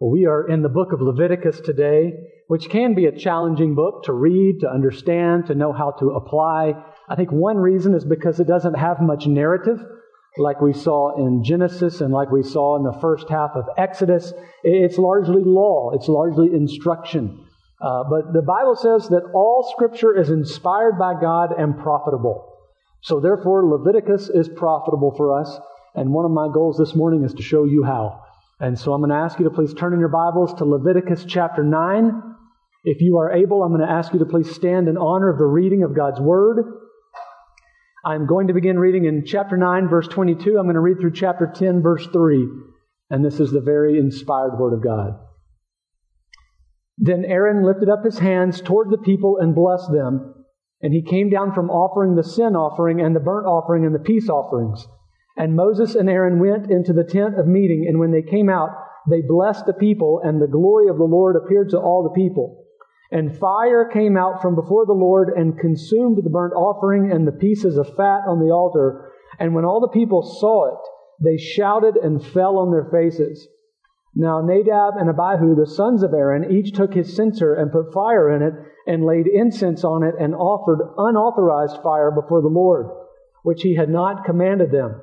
Well, we are in the book of Leviticus today, which can be a challenging book to read, to understand, to know how to apply. I think one reason is because it doesn't have much narrative, like we saw in Genesis and like we saw in the first half of Exodus. It's largely law, it's largely instruction. Uh, but the Bible says that all scripture is inspired by God and profitable. So therefore, Leviticus is profitable for us. And one of my goals this morning is to show you how. And so I'm going to ask you to please turn in your Bibles to Leviticus chapter 9. If you are able, I'm going to ask you to please stand in honor of the reading of God's Word. I'm going to begin reading in chapter 9, verse 22. I'm going to read through chapter 10, verse 3. And this is the very inspired Word of God. Then Aaron lifted up his hands toward the people and blessed them. And he came down from offering the sin offering and the burnt offering and the peace offerings. And Moses and Aaron went into the tent of meeting, and when they came out, they blessed the people, and the glory of the Lord appeared to all the people. And fire came out from before the Lord and consumed the burnt offering and the pieces of fat on the altar. And when all the people saw it, they shouted and fell on their faces. Now Nadab and Abihu, the sons of Aaron, each took his censer and put fire in it and laid incense on it and offered unauthorized fire before the Lord, which he had not commanded them.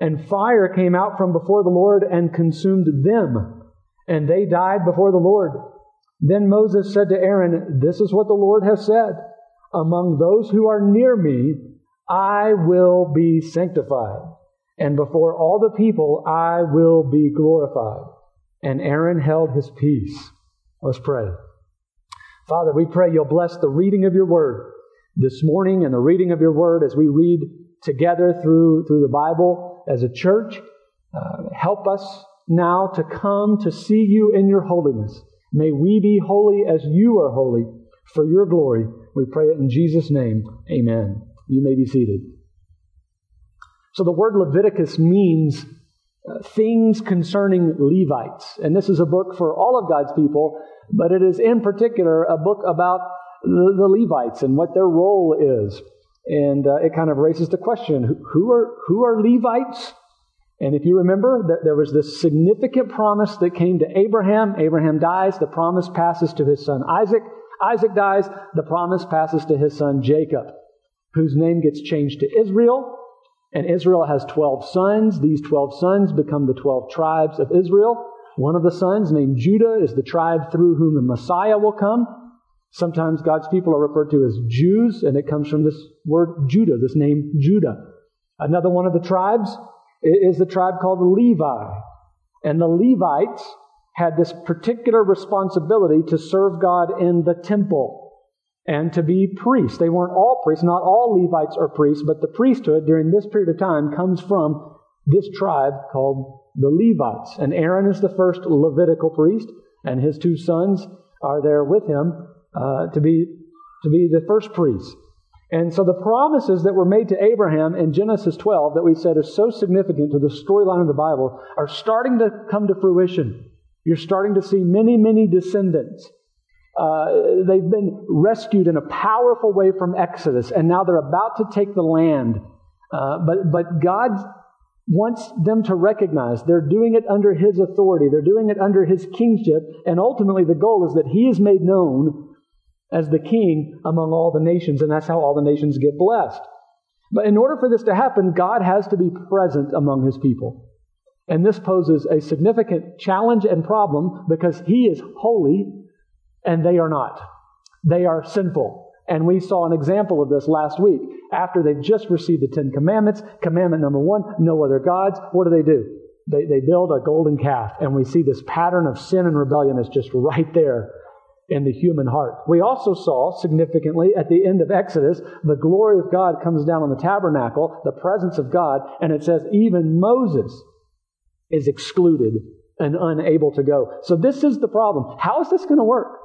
And fire came out from before the Lord and consumed them, and they died before the Lord. Then Moses said to Aaron, This is what the Lord has said. Among those who are near me, I will be sanctified, and before all the people, I will be glorified. And Aaron held his peace. Let's pray. Father, we pray you'll bless the reading of your word this morning and the reading of your word as we read together through, through the Bible as a church. Uh, help us now to come to see you in your holiness. May we be holy as you are holy for your glory. We pray it in Jesus' name. Amen. You may be seated. So the word Leviticus means uh, things concerning Levites. And this is a book for all of God's people, but it is in particular a book about the, the Levites and what their role is. And uh, it kind of raises the question who are, who are Levites? And if you remember, that there was this significant promise that came to Abraham. Abraham dies, the promise passes to his son Isaac. Isaac dies, the promise passes to his son Jacob, whose name gets changed to Israel. And Israel has 12 sons. These 12 sons become the 12 tribes of Israel. One of the sons, named Judah, is the tribe through whom the Messiah will come. Sometimes God's people are referred to as Jews, and it comes from this word Judah, this name Judah. Another one of the tribes is the tribe called Levi. And the Levites had this particular responsibility to serve God in the temple and to be priests. They weren't all priests, not all Levites are priests, but the priesthood during this period of time comes from this tribe called the Levites. And Aaron is the first Levitical priest, and his two sons are there with him uh, to be to be the first priest. And so the promises that were made to Abraham in Genesis 12 that we said are so significant to the storyline of the Bible are starting to come to fruition. You're starting to see many, many descendants. Uh, they've been rescued in a powerful way from Exodus, and now they're about to take the land. Uh, but, but God wants them to recognize they're doing it under His authority, they're doing it under His kingship, and ultimately the goal is that He is made known as the king among all the nations, and that's how all the nations get blessed. But in order for this to happen, God has to be present among his people. And this poses a significant challenge and problem because he is holy and they are not. They are sinful. And we saw an example of this last week. After they've just received the Ten Commandments, commandment number one, no other gods, what do they do? They, they build a golden calf. And we see this pattern of sin and rebellion is just right there in the human heart. We also saw significantly at the end of Exodus, the glory of God comes down on the tabernacle, the presence of God, and it says even Moses is excluded and unable to go. So this is the problem. How is this going to work?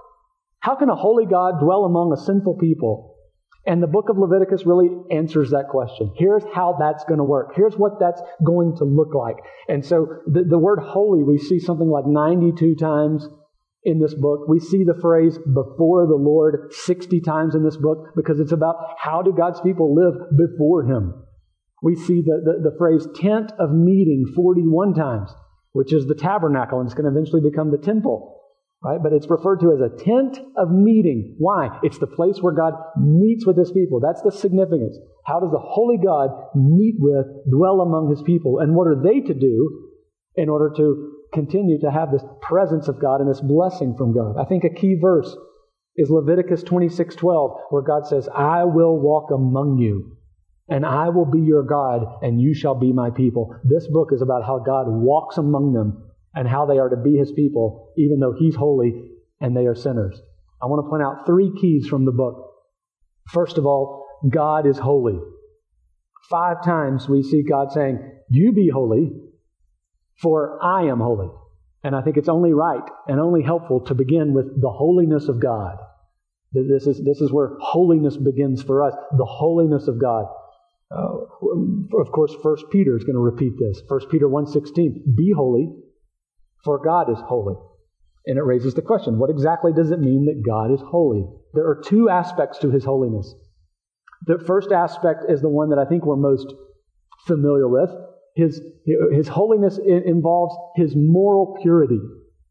How can a holy God dwell among a sinful people? And the book of Leviticus really answers that question. Here's how that's going to work. Here's what that's going to look like. And so the, the word holy, we see something like 92 times in this book. We see the phrase before the Lord 60 times in this book because it's about how do God's people live before Him. We see the, the, the phrase tent of meeting 41 times. which is the tabernacle, and it's going to eventually become the temple. Right? But it's referred to as a tent of meeting. Why? It's the place where God meets with his people. That's the significance. How does the holy God meet with, dwell among his people? And what are they to do in order to continue to have this presence of God and this blessing from God? I think a key verse is Leviticus 26:12, where God says, "I will walk among you, and I will be your God, and you shall be my people." This book is about how God walks among them and how they are to be his people, even though he's holy and they are sinners. I want to point out three keys from the book. First of all, God is holy. Five times we see God saying, You be holy, for I am holy. And I think it's only right and only helpful to begin with the holiness of God. This is, this is where holiness begins for us, the holiness of God. Uh, of course, First Peter is going to repeat this. First Peter 1.16, be holy for God is holy. And it raises the question what exactly does it mean that God is holy? There are two aspects to his holiness. The first aspect is the one that I think we're most familiar with. His, his holiness involves his moral purity.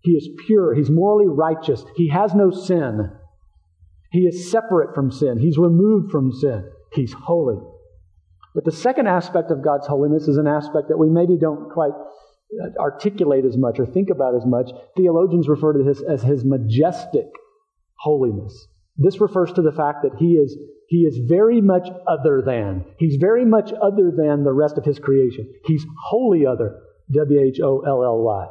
He is pure. He's morally righteous. He has no sin. He is separate from sin. He's removed from sin. He's holy. But the second aspect of God's holiness is an aspect that we maybe don't quite uh, articulate as much or think about as much. Theologians refer to this as his majestic holiness. This refers to the fact that he is, he is very much other than. He's very much other than the rest of his creation. He's wholly other. W H O L L Y.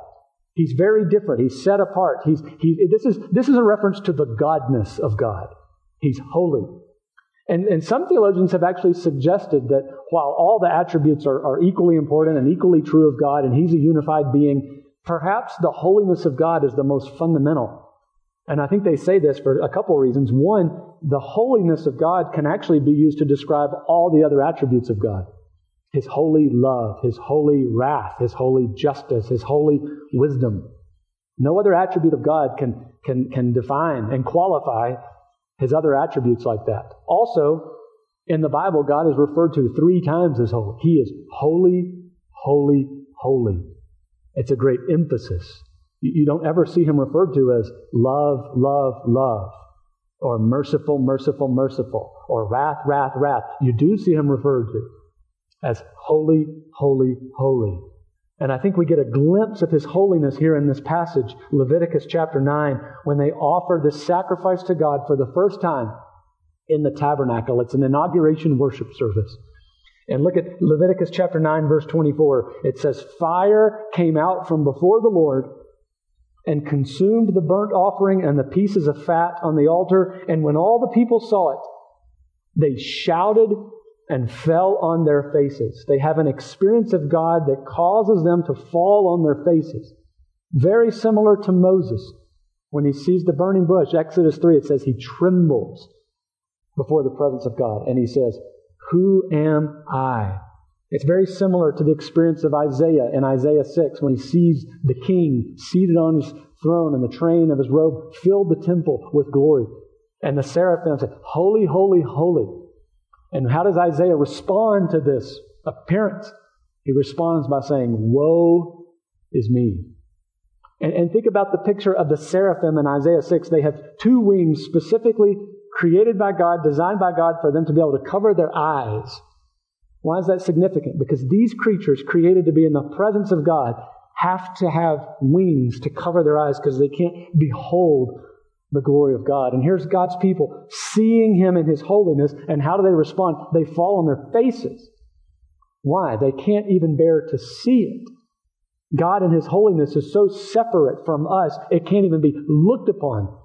He's very different. He's set apart. He's, he, this, is, this is a reference to the godness of God. He's holy. And, and some theologians have actually suggested that while all the attributes are, are equally important and equally true of God, and He's a unified being, perhaps the holiness of God is the most fundamental. And I think they say this for a couple of reasons. One, the holiness of God can actually be used to describe all the other attributes of God His holy love, His holy wrath, His holy justice, His holy wisdom. No other attribute of God can, can, can define and qualify his other attributes like that. Also, in the Bible, God is referred to three times as holy. He is holy, holy, holy. It's a great emphasis. You don't ever see him referred to as love, love, love, or merciful, merciful, merciful, or wrath, wrath, wrath. You do see him referred to as holy, holy, holy. And I think we get a glimpse of his holiness here in this passage, Leviticus chapter 9, when they offer the sacrifice to God for the first time in the tabernacle. It's an inauguration worship service. And look at Leviticus chapter 9, verse 24. It says, Fire came out from before the Lord and consumed the burnt offering and the pieces of fat on the altar. And when all the people saw it, they shouted and fell on their faces. They have an experience of God that causes them to fall on their faces. Very similar to Moses. When he sees the burning bush, Exodus 3, it says he trembles before the presence of God. And he says, Who am I? It's very similar to the experience of Isaiah in Isaiah 6 when he sees the king seated on his throne and the train of his robe filled the temple with glory. And the seraphim say, Holy, holy, holy and how does Isaiah respond to this appearance? He responds by saying, Woe is me. And, and, think about the picture of the seraphim in Isaiah 6. They have two wings specifically created by God, designed by God for them to be able to cover their eyes. Why is that significant? Because these creatures created to be in the presence of God have to have wings to cover their eyes because they can't behold the glory of God. And here's God's people seeing Him in His holiness, and how do they respond? They fall on their faces. Why? They can't even bear to see it. God in His holiness is so separate from us, it can't even be looked upon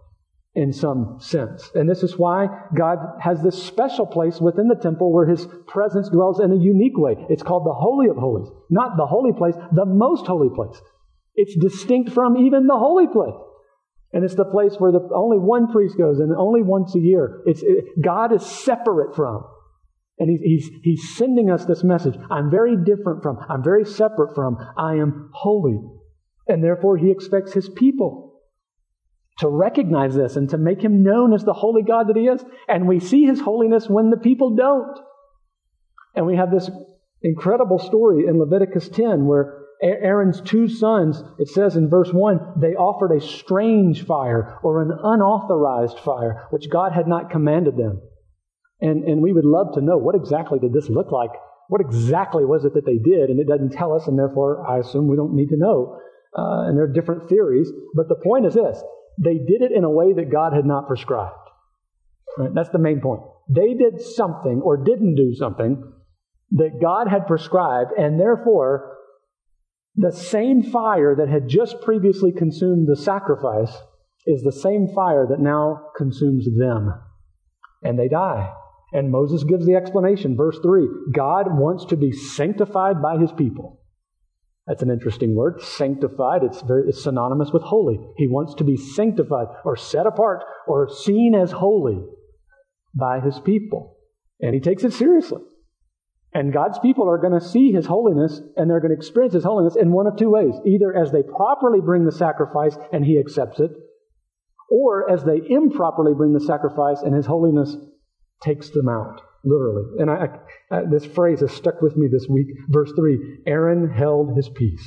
in some sense. And this is why God has this special place within the temple where His presence dwells in a unique way. It's called the Holy of Holies. Not the holy place, the most holy place. It's distinct from even the holy place. And it's the place where the, only one priest goes and only once a year. It's, it, God is separate from. And he's, he's, he's sending us this message. I'm very different from, I'm very separate from, I am holy. And therefore, he expects his people to recognize this and to make him known as the holy God that he is. And we see his holiness when the people don't. And we have this incredible story in Leviticus 10 where Aaron's two sons, it says in verse 1, they offered a strange fire or an unauthorized fire, which God had not commanded them. And, and we would love to know what exactly did this look like? What exactly was it that they did? And it doesn't tell us, and therefore I assume we don't need to know. Uh, and there are different theories. But the point is this they did it in a way that God had not prescribed. Right? That's the main point. They did something or didn't do something that God had prescribed, and therefore the same fire that had just previously consumed the sacrifice is the same fire that now consumes them. And they die. And Moses gives the explanation. Verse 3 God wants to be sanctified by his people. That's an interesting word. Sanctified. It's, very, it's synonymous with holy. He wants to be sanctified or set apart or seen as holy by his people. And he takes it seriously. And God's people are going to see His holiness and they're going to experience His holiness in one of two ways. Either as they properly bring the sacrifice and He accepts it, or as they improperly bring the sacrifice and His holiness takes them out, literally. And I, I, this phrase has stuck with me this week. Verse 3 Aaron held his peace.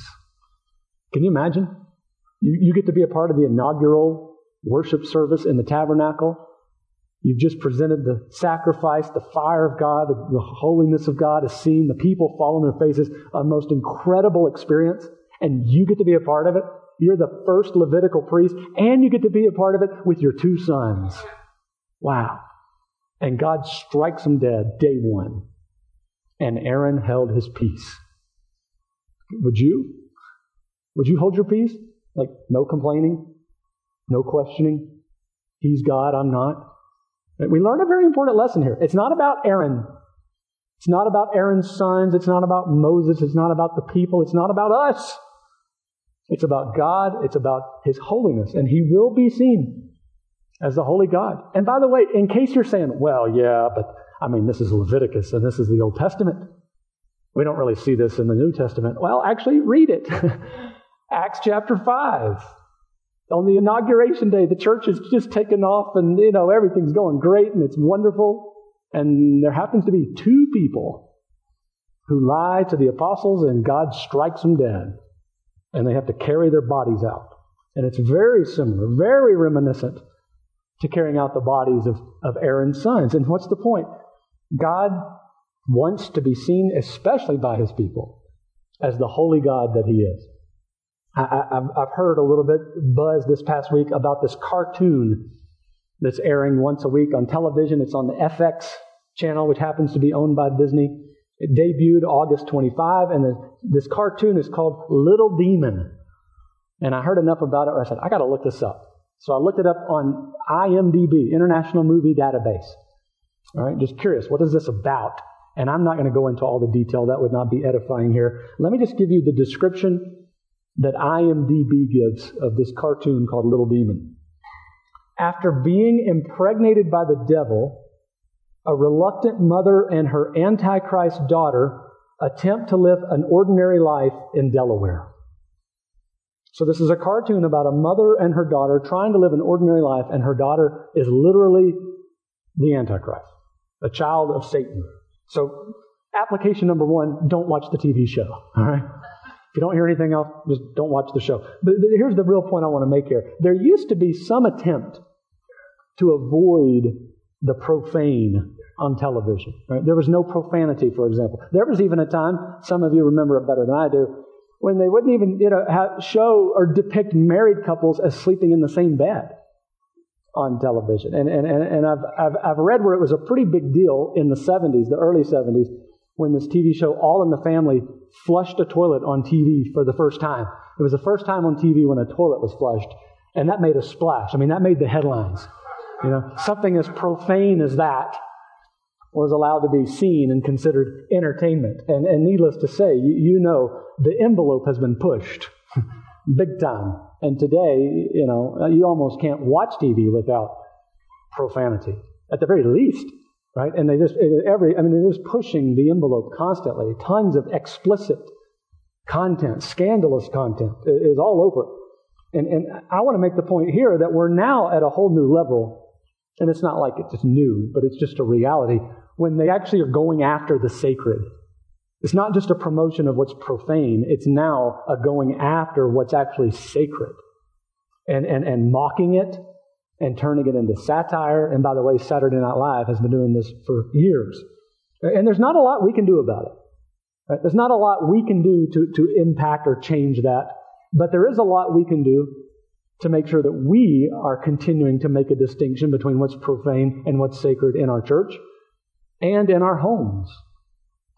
Can you imagine? You, you get to be a part of the inaugural worship service in the tabernacle. You've just presented the sacrifice, the fire of God, the, the, holiness of God is seen, the people fall on their faces, a most incredible experience, and you get to be a part of it. You're the first Levitical priest, and you get to be a part of it with your two sons. Wow. And God strikes them dead day one. And Aaron held his peace. Would you? Would you hold your peace? Like, no complaining, no questioning. He's God, I'm not. We learn a very important lesson here. It's not about Aaron. It's not about Aaron's sons. It's not about Moses. It's not about the people. It's not about us. It's about God. It's about His holiness. And He will be seen as the holy God. And by the way, in case you're saying, well, yeah, but I mean, this is Leviticus and this is the Old Testament. We don't really see this in the New Testament. Well, actually, read it. Acts chapter 5 on the inauguration day, the church is just taken off and, you know, everything's going great and it's wonderful. And there happens to be two people who lie to the apostles and God strikes them dead. And they have to carry their bodies out. And it's very similar, very reminiscent to carrying out the bodies of, of Aaron's sons. And what's the point? God wants to be seen, especially by his people, as the holy God that he is. I, have heard a little bit buzz this past week about this cartoon that's airing once a week on television. It's on the FX channel, which happens to be owned by Disney. It debuted August 25, and the, this cartoon is called Little Demon. And I heard enough about it, I said, I got to look this up. So I looked it up on IMDb, International Movie Database. All right, just curious, what is this about? And I'm not going to go into all the detail, that would not be edifying here. Let me just give you the description that IMDb gives of this cartoon called Little Demon. After being impregnated by the devil, a reluctant mother and her Antichrist daughter attempt to live an ordinary life in Delaware. So, this is a cartoon about a mother and her daughter trying to live an ordinary life, and her daughter is literally the Antichrist, a child of Satan. So, application number one don't watch the TV show, all right? If you don't hear anything else, just don't watch the show. But here's the real point I want to make here. There used to be some attempt to avoid the profane on television. Right? There was no profanity, for example. There was even a time, some of you remember it better than I do, when they wouldn't even you know, have, show or depict married couples as sleeping in the same bed on television. And, and, and, I've, I've, I've read where it was a pretty big deal in the 70s, the early 70s, when this TV show All in the Family flushed a toilet on TV for the first time. It was the first time on TV when a toilet was flushed, and that made a splash. I mean, that made the headlines. You know, something as profane as that was allowed to be seen and considered entertainment. And, and needless to say, you, you know, the envelope has been pushed big time. And today, you know, you almost can't watch TV without profanity. At the very least, right? And they just, every, I mean, they're just pushing the envelope constantly. Tons of explicit content, scandalous content is all over And, and I want to make the point here that we're now at a whole new level. And it's not like it's just new, but it's just a reality when they actually are going after the sacred. It's not just a promotion of what's profane, it's now a going after what's actually sacred and, and, and mocking it and turning it into satire. And by the way, Saturday Night Live has been doing this for years. And there's not a lot we can do about it. Right? There's not a lot we can do to, to impact or change that, but there is a lot we can do to make sure that we are continuing to make a distinction between what's profane and what's sacred in our church and in our homes.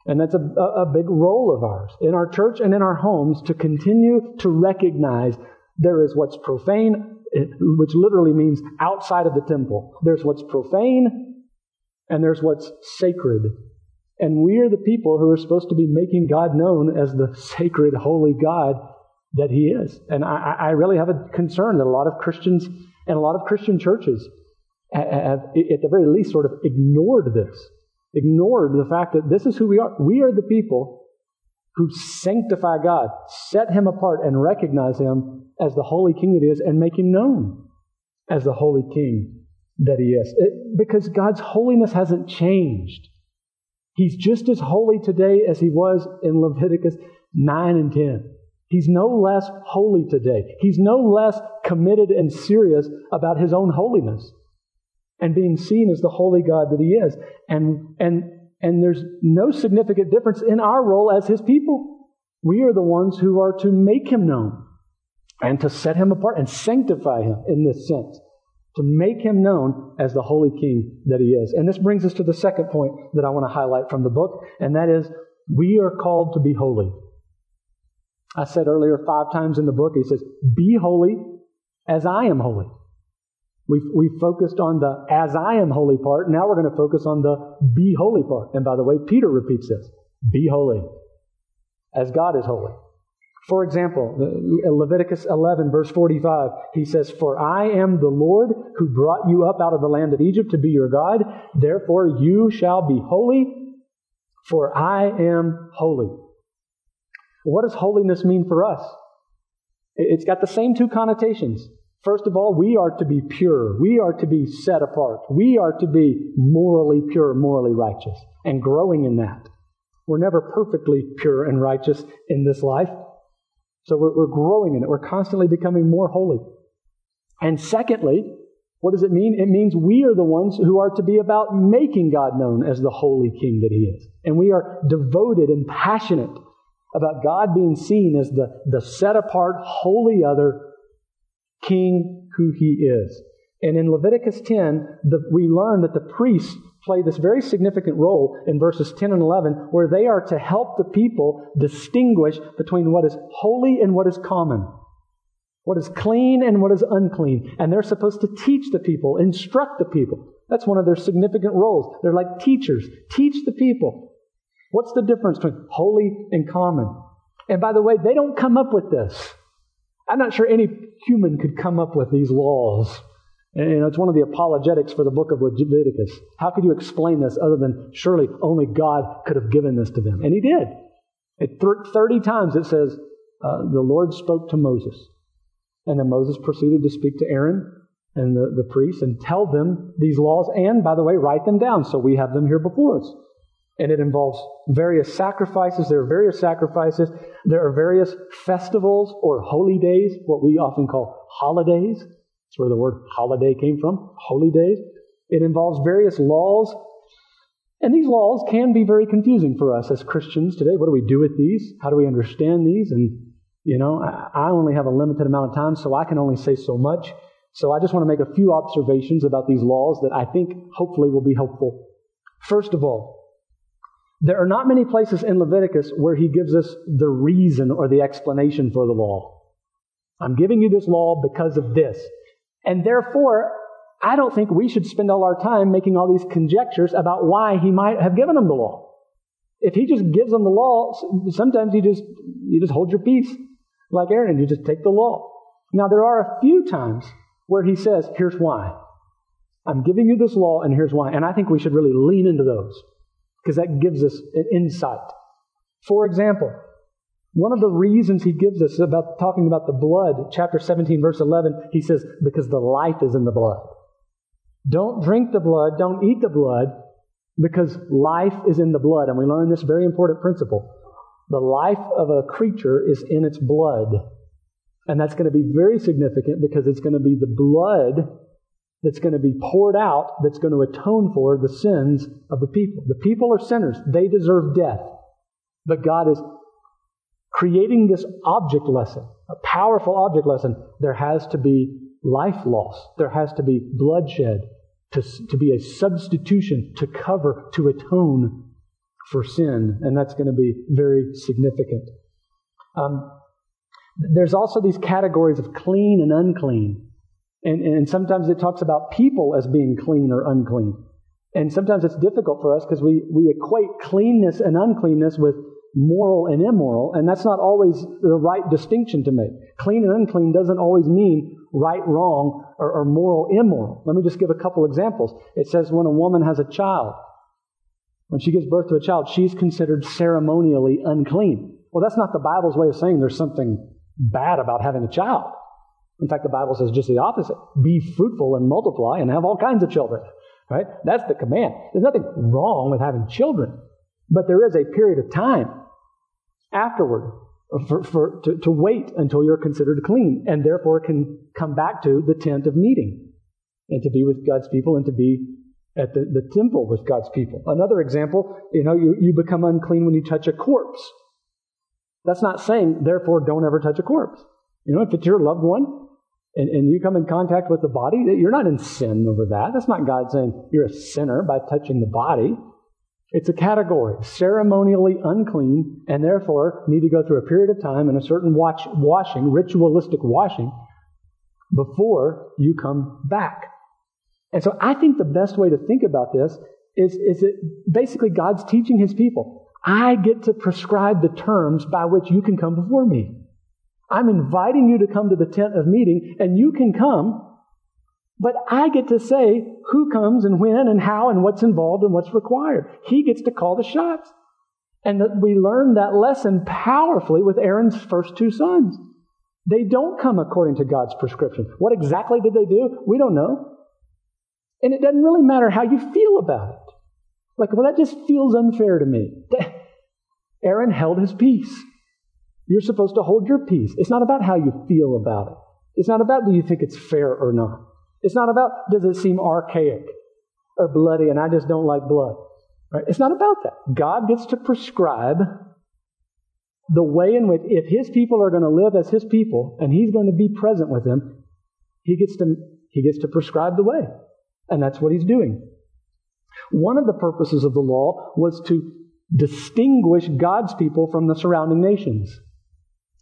And that's a, a, big role of ours in our church and in our homes to continue to recognize there is what's profane, which literally means outside of the temple. There's what's profane and there's what's sacred. And we are the people who are supposed to be making God known as the sacred, holy God that He is. And I, I really have a concern that a lot of Christians and a lot of Christian churches have, at the very least, sort of ignored this, ignored the fact that this is who we are. We are the people who sanctify God, set Him apart, and recognize Him as the holy King that He is, and make Him known as the holy King that He is. It, because God's holiness hasn't changed. He's just as holy today as He was in Leviticus 9 and 10. He's no less holy today. He's no less committed and serious about his own holiness and being seen as the holy God that he is. And, and, and there's no significant difference in our role as his people. We are the ones who are to make him known and to set him apart and sanctify him in this sense, to make him known as the holy king that he is. And this brings us to the second point that I want to highlight from the book, and that is we are called to be holy. I said earlier five times in the book, he says, Be holy as I am holy. We've, we've focused on the as I am holy part. Now we're going to focus on the be holy part. And by the way, Peter repeats this be holy as God is holy. For example, Leviticus 11, verse 45, he says, For I am the Lord who brought you up out of the land of Egypt to be your God. Therefore you shall be holy, for I am holy. What does holiness mean for us? It's got the same two connotations. First of all, we are to be pure. We are to be set apart. We are to be morally pure, morally righteous, and growing in that. We're never perfectly pure and righteous in this life. So we're, we're growing in it. We're constantly becoming more holy. And secondly, what does it mean? It means we are the ones who are to be about making God known as the holy king that he is. And we are devoted and passionate about God being seen as the, the set apart, holy other king who he is. And in Leviticus 10, the, we learn that the priests play this very significant role in verses 10 and 11, where they are to help the people distinguish between what is holy and what is common, what is clean and what is unclean. And they're supposed to teach the people, instruct the people. That's one of their significant roles. They're like teachers. Teach the people. What's the difference between holy and common? And by the way, they don't come up with this. I'm not sure any human could come up with these laws. And you know, it's one of the apologetics for the book of Leviticus. How could you explain this other than surely only God could have given this to them? And He did. It, 30 times it says, uh, the Lord spoke to Moses. And then Moses proceeded to speak to Aaron and the, the priests and tell them these laws and, by the way, write them down so we have them here before us and it involves various sacrifices. There are various sacrifices. There are various festivals or holy days, what we often call holidays. That's where the word holiday came from, holy days. It involves various laws. And these laws can be very confusing for us as Christians today. What do we do with these? How do we understand these? And, you know, I only have a limited amount of time, so I can only say so much. So I just want to make a few observations about these laws that I think hopefully will be helpful. First of all, there are not many places in Leviticus where he gives us the reason or the explanation for the law. I'm giving you this law because of this. And therefore, I don't think we should spend all our time making all these conjectures about why he might have given them the law. If he just gives them the law, sometimes you just, you just hold your peace like Aaron, and you just take the law. Now, there are a few times where he says, here's why. I'm giving you this law and here's why. And I think we should really lean into those because that gives us an insight. For example, one of the reasons he gives us about talking about the blood, chapter 17, verse 11, he says, because the life is in the blood. Don't drink the blood, don't eat the blood, because life is in the blood. And we learn this very important principle. The life of a creature is in its blood. And that's going to be very significant because it's going to be the blood that's going to be poured out that's going to atone for the sins of the people. The people are sinners. They deserve death. But God is creating this object lesson, a powerful object lesson. There has to be life loss. There has to be bloodshed to, to be a substitution to cover, to atone for sin. And that's going to be very significant. Um, there's also these categories of clean and unclean. And, and sometimes it talks about people as being clean or unclean. And sometimes it's difficult for us because we, we equate cleanness and uncleanness with moral and immoral, and that's not always the right distinction to make. Clean and unclean doesn't always mean right, wrong, or, or moral, immoral. Let me just give a couple examples. It says when a woman has a child, when she gives birth to a child, she's considered ceremonially unclean. Well, that's not the Bible's way of saying there's something bad about having a child. In fact, the Bible says just the opposite. Be fruitful and multiply and have all kinds of children. Right? That's the command. There's nothing wrong with having children. But there is a period of time afterward for, for, to, to wait until you're considered clean and therefore can come back to the tent of meeting and to be with God's people and to be at the, the temple with God's people. Another example, you know, you, you become unclean when you touch a corpse. That's not saying, therefore, don't ever touch a corpse. You know, if it's your loved one and, and you come in contact with the body, you're not in sin over that. That's not God saying you're a sinner by touching the body. It's a category, ceremonially unclean, and therefore need to go through a period of time and a certain watch, washing, ritualistic washing, before you come back. And so I think the best way to think about this is, is that basically God's teaching his people. I get to prescribe the terms by which you can come before me. I'm inviting you to come to the tent of meeting, and you can come but I get to say who comes and when and how and what's involved and what's required. He gets to call the shots. And we learn that lesson powerfully with Aaron's first two sons. They don't come according to God's prescription. What exactly did they do? We don't know. And it doesn't really matter how you feel about it. Like, well, that just feels unfair to me. Aaron held his peace. You're supposed to hold your peace. It's not about how you feel about it. It's not about do you think it's fair or not. It's not about does it seem archaic or bloody and I just don't like blood. Right? It's not about that. God gets to prescribe the way in which if his people are going to live as his people and he's going to be present with them, he gets to he gets to prescribe the way. And that's what he's doing. One of the purposes of the law was to distinguish God's people from the surrounding nations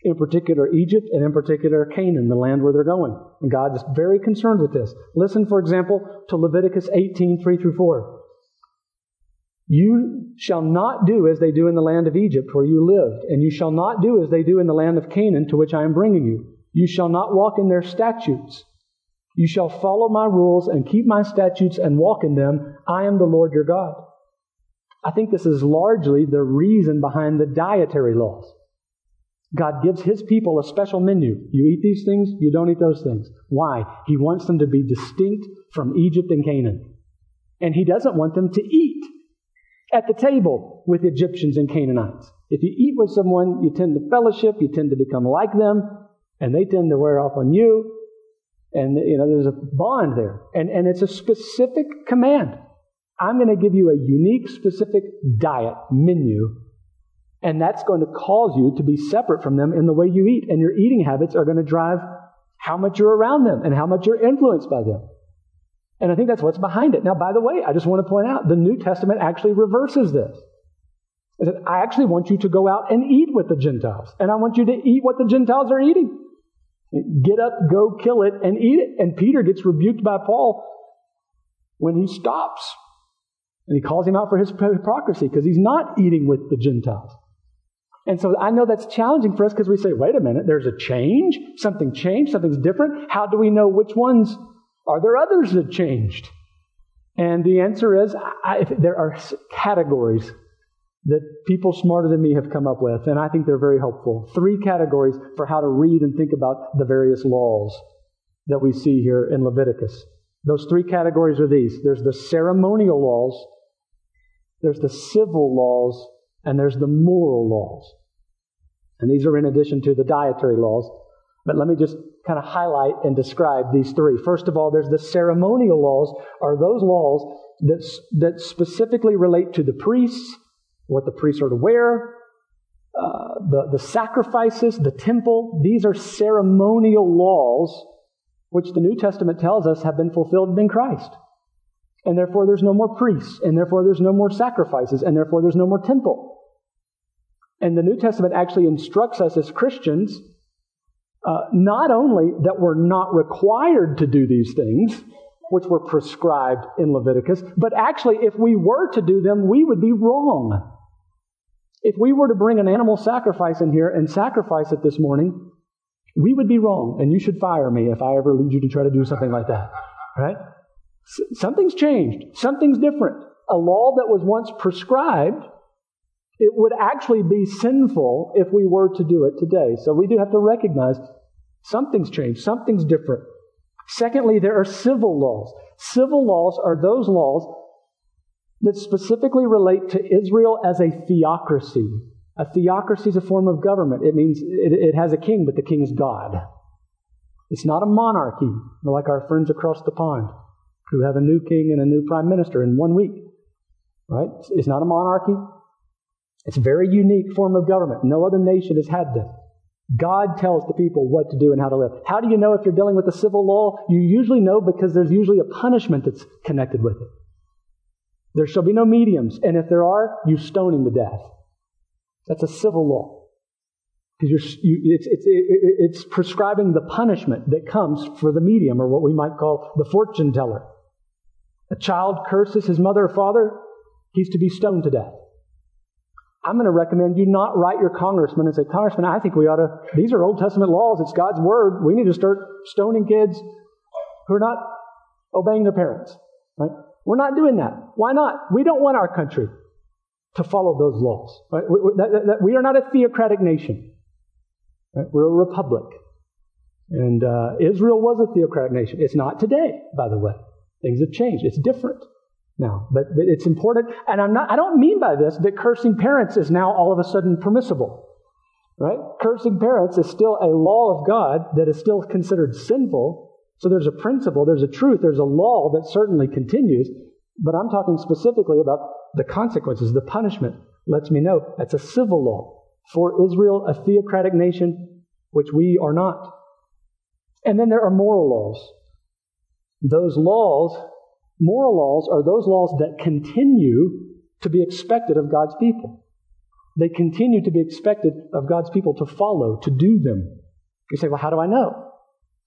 in particular Egypt, and in particular Canaan, the land where they're going. And God is very concerned with this. Listen, for example, to Leviticus 18, 3 through 4. You shall not do as they do in the land of Egypt where you lived, and you shall not do as they do in the land of Canaan to which I am bringing you. You shall not walk in their statutes. You shall follow my rules and keep my statutes and walk in them. I am the Lord your God. I think this is largely the reason behind the dietary laws. God gives his people a special menu. You eat these things, you don't eat those things. Why? He wants them to be distinct from Egypt and Canaan. And he doesn't want them to eat at the table with Egyptians and Canaanites. If you eat with someone, you tend to fellowship, you tend to become like them, and they tend to wear off on you. And you know, there's a bond there. And, and it's a specific command. I'm going to give you a unique, specific diet menu and that's going to cause you to be separate from them in the way you eat. And your eating habits are going to drive how much you're around them and how much you're influenced by them. And I think that's what's behind it. Now, by the way, I just want to point out the New Testament actually reverses this. It says, I actually want you to go out and eat with the Gentiles. And I want you to eat what the Gentiles are eating. Get up, go kill it, and eat it. And Peter gets rebuked by Paul when he stops. And he calls him out for his hypocrisy because he's not eating with the Gentiles. And so I know that's challenging for us because we say, wait a minute, there's a change, something changed, something's different. How do we know which ones? Are there others that changed? And the answer is I, there are categories that people smarter than me have come up with, and I think they're very helpful. Three categories for how to read and think about the various laws that we see here in Leviticus. Those three categories are these there's the ceremonial laws, There's the civil laws and there's the moral laws. And these are in addition to the dietary laws. But let me just kind of highlight and describe these three. First of all, there's the ceremonial laws, are those laws that, that specifically relate to the priests, what the priests are to wear, uh, the, the sacrifices, the temple. These are ceremonial laws which the New Testament tells us have been fulfilled in Christ. And therefore, there's no more priests, and therefore, there's no more sacrifices, and therefore, there's no more temple. And the New Testament actually instructs us as Christians uh, not only that we're not required to do these things, which were prescribed in Leviticus, but actually, if we were to do them, we would be wrong. If we were to bring an animal sacrifice in here and sacrifice it this morning, we would be wrong, and you should fire me if I ever lead you to try to do something like that. Right? S- something's changed. Something's different. A law that was once prescribed, it would actually be sinful if we were to do it today. So we do have to recognize something's changed. Something's different. Secondly, there are civil laws. Civil laws are those laws that specifically relate to Israel as a theocracy. A theocracy is a form of government. It means it, it, has a king, but the king is God. It's not a monarchy, like our friends across the pond who have a new king and a new prime minister in one week. Right? It's not a monarchy. It's a very unique form of government. No other nation has had this. God tells the people what to do and how to live. How do you know if you're dealing with a civil law? You usually know because there's usually a punishment that's connected with it. There shall be no mediums, and if there are, you stone him to death. That's a civil law. Because you, it's, it's, it's prescribing the punishment that comes for the medium, or what we might call the fortune teller. A child curses his mother or father, he's to be stoned to death. I'm going to recommend you not write your congressman and say, Congressman, I think we ought to, these are Old Testament laws, it's God's word. We need to start stoning kids who are not obeying their parents. Right? We're not doing that. Why not? We don't want our country to follow those laws. Right? We, that, that, we are not a theocratic nation. Right? We're a republic. And uh, Israel was a theocratic nation. It's not today, by the way. Things have changed. It's different now. But, but it's important. And I'm not, I don't mean by this that cursing parents is now all of a sudden permissible. Right? Cursing parents is still a law of God that is still considered sinful. So there's a principle, there's a truth, there's a law that certainly continues. But I'm talking specifically about the consequences, the punishment. Lets me know that's a civil law. For Israel, a theocratic nation, which we are not. And then there are moral laws. Those laws Moral laws are those laws that continue to be expected of God's people. They continue to be expected of God's people to follow, to do them. You say, well, how do I know?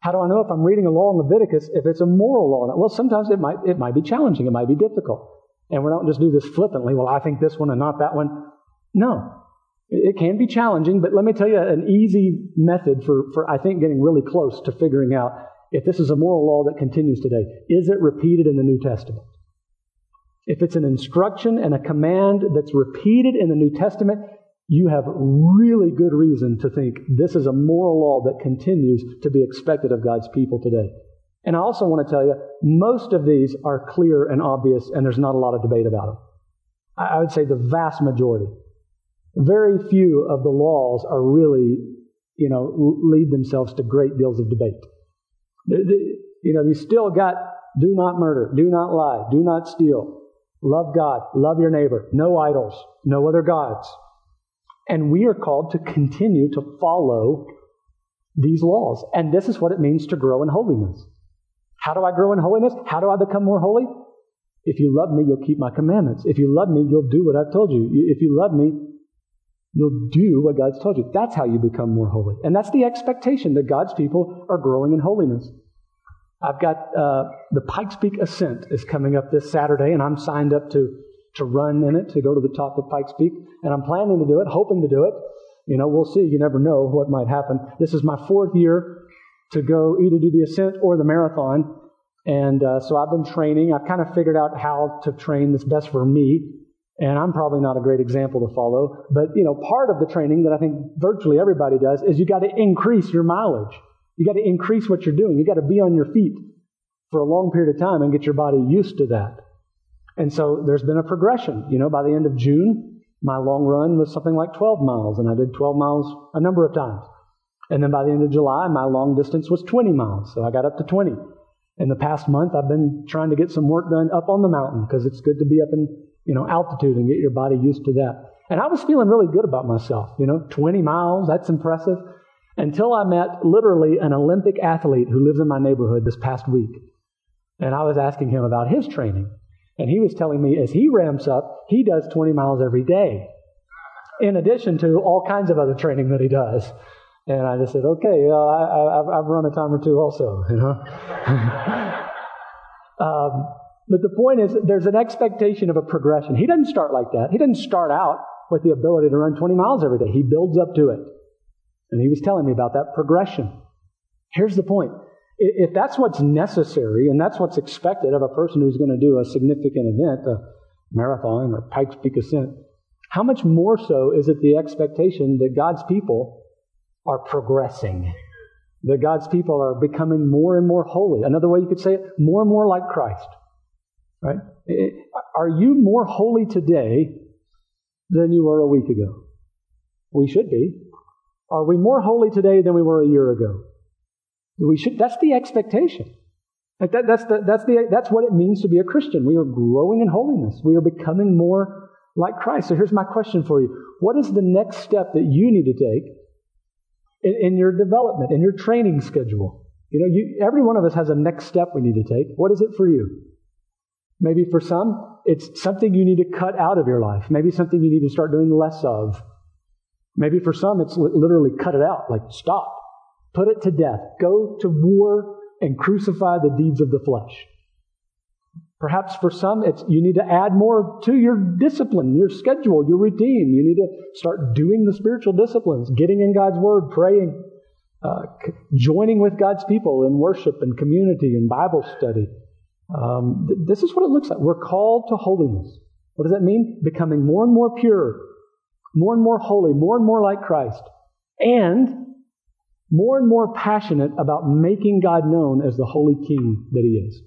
How do I know if I'm reading a law in Leviticus if it's a moral law? Well, sometimes it might, it might be challenging. It might be difficult. And we don't just do this flippantly. Well, I think this one and not that one. No. It can be challenging, but let me tell you an easy method for, for I think, getting really close to figuring out if this is a moral law that continues today, is it repeated in the New Testament? If it's an instruction and a command that's repeated in the New Testament, you have really good reason to think this is a moral law that continues to be expected of God's people today. And I also want to tell you, most of these are clear and obvious, and there's not a lot of debate about them. I would say the vast majority. Very few of the laws are really, you know, lead themselves to great deals of debate. You know, you still got do not murder, do not lie, do not steal, love God, love your neighbor, no idols, no other gods. And we are called to continue to follow these laws. And this is what it means to grow in holiness. How do I grow in holiness? How do I become more holy? If you love me, you'll keep my commandments. If you love me, you'll do what I've told you. If you love me, you'll do what God's told you. That's how you become more holy. And that's the expectation that God's people are growing in holiness. I've got uh, the Pikes Peak Ascent is coming up this Saturday, and I'm signed up to to run in it to go to the top of Pikes Peak, and I'm planning to do it, hoping to do it. You know, we'll see. You never know what might happen. This is my fourth year to go either do the ascent or the marathon, and uh, so I've been training. I've kind of figured out how to train that's best for me, and I'm probably not a great example to follow. But you know, part of the training that I think virtually everybody does is you got to increase your mileage. You got to increase what you're doing. You got to be on your feet for a long period of time and get your body used to that. And so there's been a progression. You know, by the end of June, my long run was something like 12 miles, and I did 12 miles a number of times. And then by the end of July, my long distance was 20 miles, so I got up to 20. In the past month, I've been trying to get some work done up on the mountain because it's good to be up in, you know, altitude and get your body used to that. And I was feeling really good about myself. You know, 20 miles, that's impressive. Until I met literally an Olympic athlete who lives in my neighborhood this past week. And I was asking him about his training. And he was telling me as he ramps up, he does 20 miles every day, in addition to all kinds of other training that he does. And I just said, okay, uh, I, have run a time or two also, you know. um, but the point is, there's an expectation of a progression. He doesn't start like that. He doesn't start out with the ability to run 20 miles every day. He builds up to it. And he was telling me about that progression. Here's the point. If that's what's necessary and that's what's expected of a person who's going to do a significant event, a marathon or Pikes Peak ascent, how much more so is it the expectation that God's people are progressing? That God's people are becoming more and more holy. Another way you could say it, more and more like Christ. Right? Are you more holy today than you were a week ago? We should be. Are we more holy today than we were a year ago? We should, that's the expectation. That, that's, the, that's, the, that's what it means to be a Christian. We are growing in holiness. We are becoming more like Christ. So here's my question for you. What is the next step that you need to take in, in your development, in your training schedule? You know, you, every one of us has a next step we need to take. What is it for you? Maybe for some, it's something you need to cut out of your life. Maybe something you need to start doing less of. Maybe for some, it's literally cut it out, like stop, put it to death, go to war and crucify the deeds of the flesh. Perhaps for some, it's you need to add more to your discipline, your schedule, your routine. You need to start doing the spiritual disciplines, getting in God's Word, praying, uh, joining with God's people in worship and community and Bible study. Um, th- this is what it looks like. We're called to holiness. What does that mean? Becoming more and more pure, more and more holy, more and more like Christ, and more and more passionate about making God known as the holy king that he is.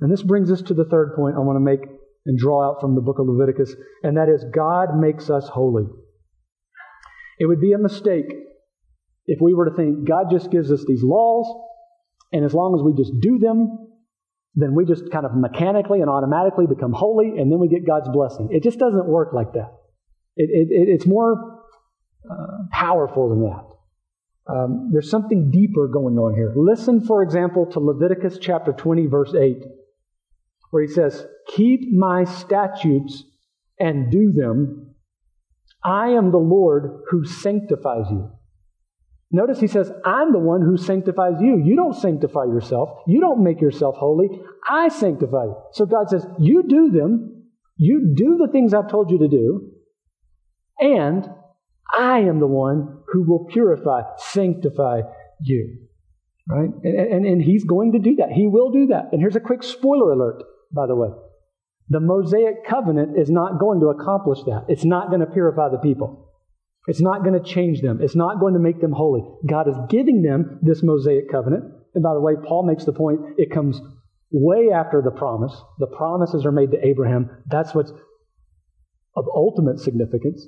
And this brings us to the third point I want to make and draw out from the book of Leviticus, and that is God makes us holy. It would be a mistake if we were to think God just gives us these laws, and as long as we just do them, then we just kind of mechanically and automatically become holy, and then we get God's blessing. It just doesn't work like that. It, it, it's more uh, powerful than that. Um, there's something deeper going on here. Listen, for example, to Leviticus chapter 20, verse 8, where he says, Keep my statutes and do them. I am the Lord who sanctifies you. Notice he says, I'm the one who sanctifies you. You don't sanctify yourself. You don't make yourself holy. I sanctify you. So God says, You do them. You do the things I've told you to do. And I am the one who will purify, sanctify you. Right? And, and, and he's going to do that. He will do that. And here's a quick spoiler alert, by the way. The Mosaic covenant is not going to accomplish that. It's not going to purify the people. It's not going to change them. It's not going to make them holy. God is giving them this Mosaic covenant. And by the way, Paul makes the point it comes way after the promise. The promises are made to Abraham. That's what's of ultimate significance.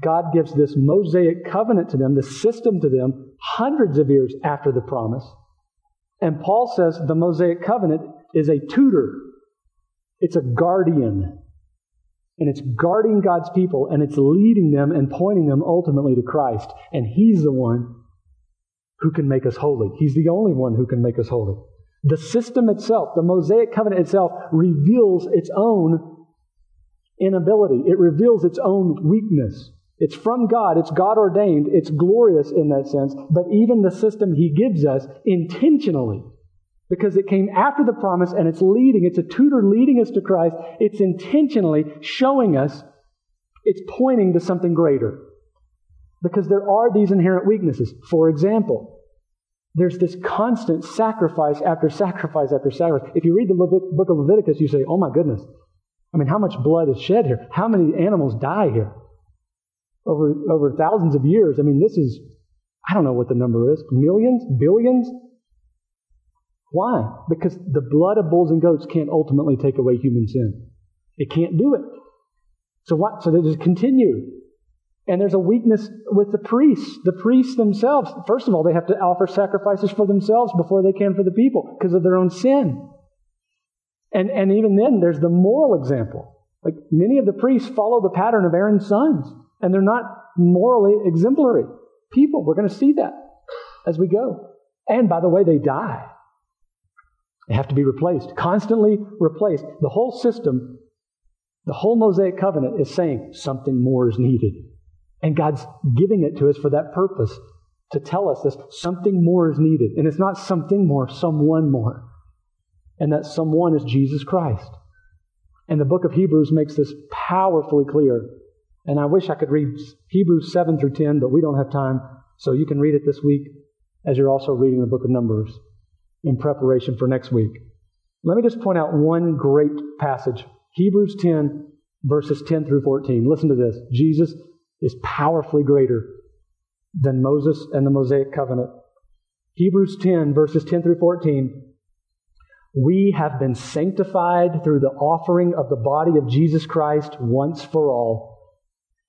God gives this Mosaic covenant to them, the system to them, hundreds of years after the promise. And Paul says the Mosaic covenant is a tutor, it's a guardian. And it's guarding God's people and it's leading them and pointing them ultimately to Christ. And He's the one who can make us holy. He's the only one who can make us holy. The system itself, the Mosaic covenant itself, reveals its own inability. It reveals its own weakness. It's from God, it's God ordained, it's glorious in that sense, but even the system He gives us intentionally, because it came after the promise and it's leading, it's a tutor leading us to Christ, it's intentionally showing us, it's pointing to something greater. Because there are these inherent weaknesses. For example, there's this constant sacrifice after sacrifice after sacrifice. If you read the book of Leviticus, you say, oh my goodness, I mean, how much blood is shed here? How many animals die here? Over, over thousands of years. I mean, this is, I don't know what the number is millions, billions. Why? Because the blood of bulls and goats can't ultimately take away human sin. It can't do it. So what? So they just continue. And there's a weakness with the priests. The priests themselves, first of all, they have to offer sacrifices for themselves before they can for the people because of their own sin. And, and even then, there's the moral example. Like many of the priests follow the pattern of Aaron's sons, and they're not morally exemplary people. We're going to see that as we go. And by the way, they die. They have to be replaced, constantly replaced. The whole system, the whole Mosaic covenant is saying something more is needed. And God's giving it to us for that purpose to tell us this something more is needed. And it's not something more, someone more. And that someone is Jesus Christ. And the book of Hebrews makes this powerfully clear. And I wish I could read Hebrews 7 through 10, but we don't have time. So you can read it this week as you're also reading the book of Numbers in preparation for next week. Let me just point out one great passage Hebrews 10, verses 10 through 14. Listen to this Jesus is powerfully greater than Moses and the Mosaic covenant. Hebrews 10, verses 10 through 14. We have been sanctified through the offering of the body of Jesus Christ once for all.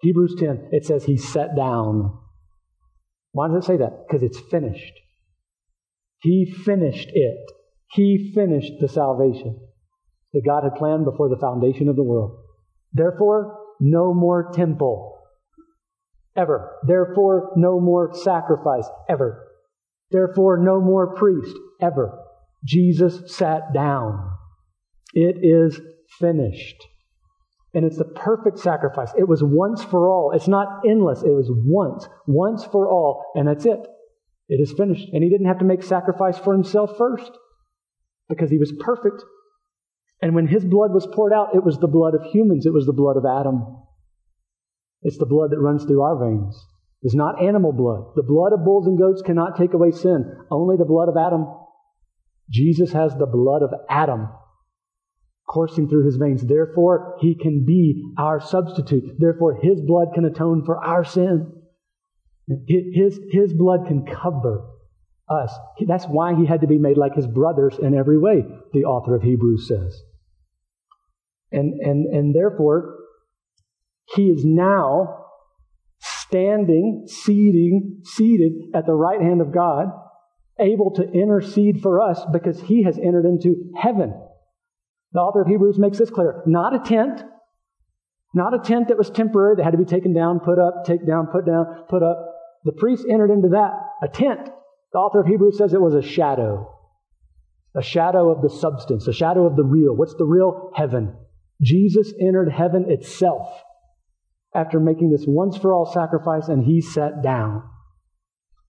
Hebrews 10, it says he sat down. Why does it say that? Because it's finished. He finished it. He finished the salvation that God had planned before the foundation of the world. Therefore, no more temple. Ever. Therefore, no more sacrifice. Ever. Therefore, no more priest ever. Jesus sat down. It is finished. And it's the perfect sacrifice. It was once for all. It's not endless. It was once, once for all, and that's it. It is finished. And he didn't have to make sacrifice for himself first because he was perfect. And when his blood was poured out, it was the blood of humans. It was the blood of Adam. It's the blood that runs through our veins. It's not animal blood. The blood of bulls and goats cannot take away sin. Only the blood of Adam. Jesus has the blood of Adam coursing through his veins. Therefore, he can be our substitute. Therefore, his blood can atone for our sin. His, his blood can cover us. That's why he had to be made like his brothers in every way, the author of Hebrews says. And, and, and therefore, he is now standing, seating, seated at the right hand of God, able to intercede for us because he has entered into heaven. The author of Hebrews makes this clear. Not a tent, not a tent that was temporary that had to be taken down, put up, take down, put down, put up. The priest entered into that. A tent. The author of Hebrews says it was a shadow. A shadow of the substance, a shadow of the real. What's the real? Heaven. Jesus entered heaven itself after making this once for all sacrifice, and he sat down.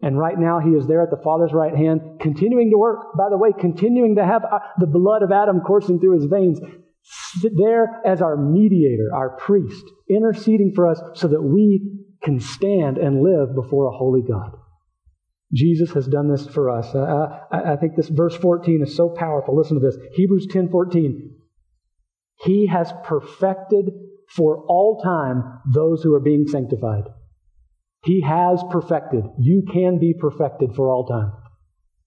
And right now, he is there at the Father's right hand, continuing to work. By the way, continuing to have uh, the blood of Adam coursing through his veins, there as our mediator, our priest, interceding for us so that we can stand and live before a holy God. Jesus has done this for us. Uh, I, I think this verse 14 is so powerful. Listen to this. Hebrews 10 14. He has perfected for all time those who are being sanctified. He has perfected. You can be perfected for all time.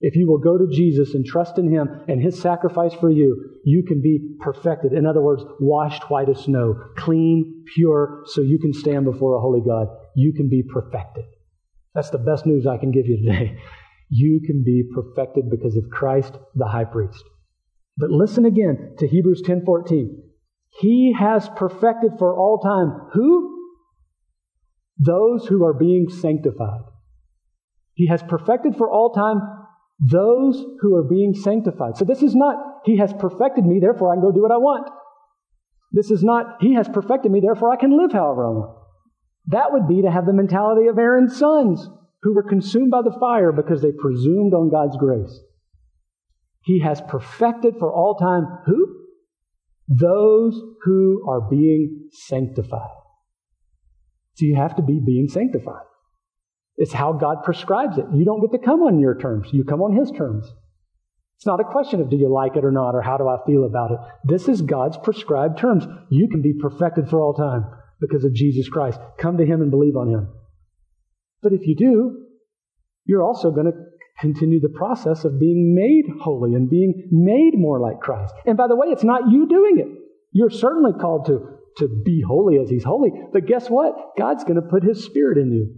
If you will go to Jesus and trust in Him and His sacrifice for you, you can be perfected. In other words, washed white as snow, clean, pure, so you can stand before a holy God. You can be perfected. That's the best news I can give you today. You can be perfected because of Christ, the high priest. But listen again to Hebrews 10:14. He has perfected for all time who? Those who are being sanctified. He has perfected for all time those who are being sanctified. So this is not, He has perfected me, therefore I can go do what I want. This is not, He has perfected me, therefore I can live however I want. That would be to have the mentality of Aaron's sons, who were consumed by the fire because they presumed on God's grace. He has perfected for all time who? Those who are being sanctified. So you have to be being sanctified. It's how God prescribes it. You don't get to come on your terms. You come on His terms. It's not a question of do you like it or not or how do I feel about it. This is God's prescribed terms. You can be perfected for all time because of Jesus Christ. Come to Him and believe on Him. But if you do, you're also going to continue the process of being made holy and being made more like Christ. And by the way, it's not you doing it. You're certainly called to, to be holy as He's holy. But guess what? God's going to put His Spirit in you.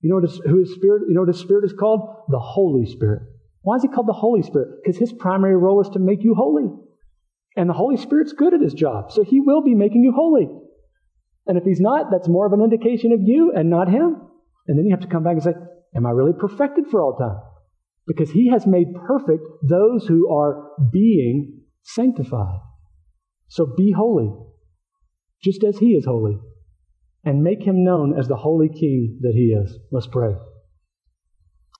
You know his, who his Spirit? You know what His Spirit is called? The Holy Spirit. Why is He called the Holy Spirit? Because His primary role is to make you holy. And the Holy Spirit's good at His job, so He will be making you holy. And if He's not, that's more of an indication of you and not Him. And then you have to come back and say, Am I really perfected for all time? Because he has made perfect those who are being sanctified. So be holy, just as he is holy, and make him known as the holy king that he is. Let's pray.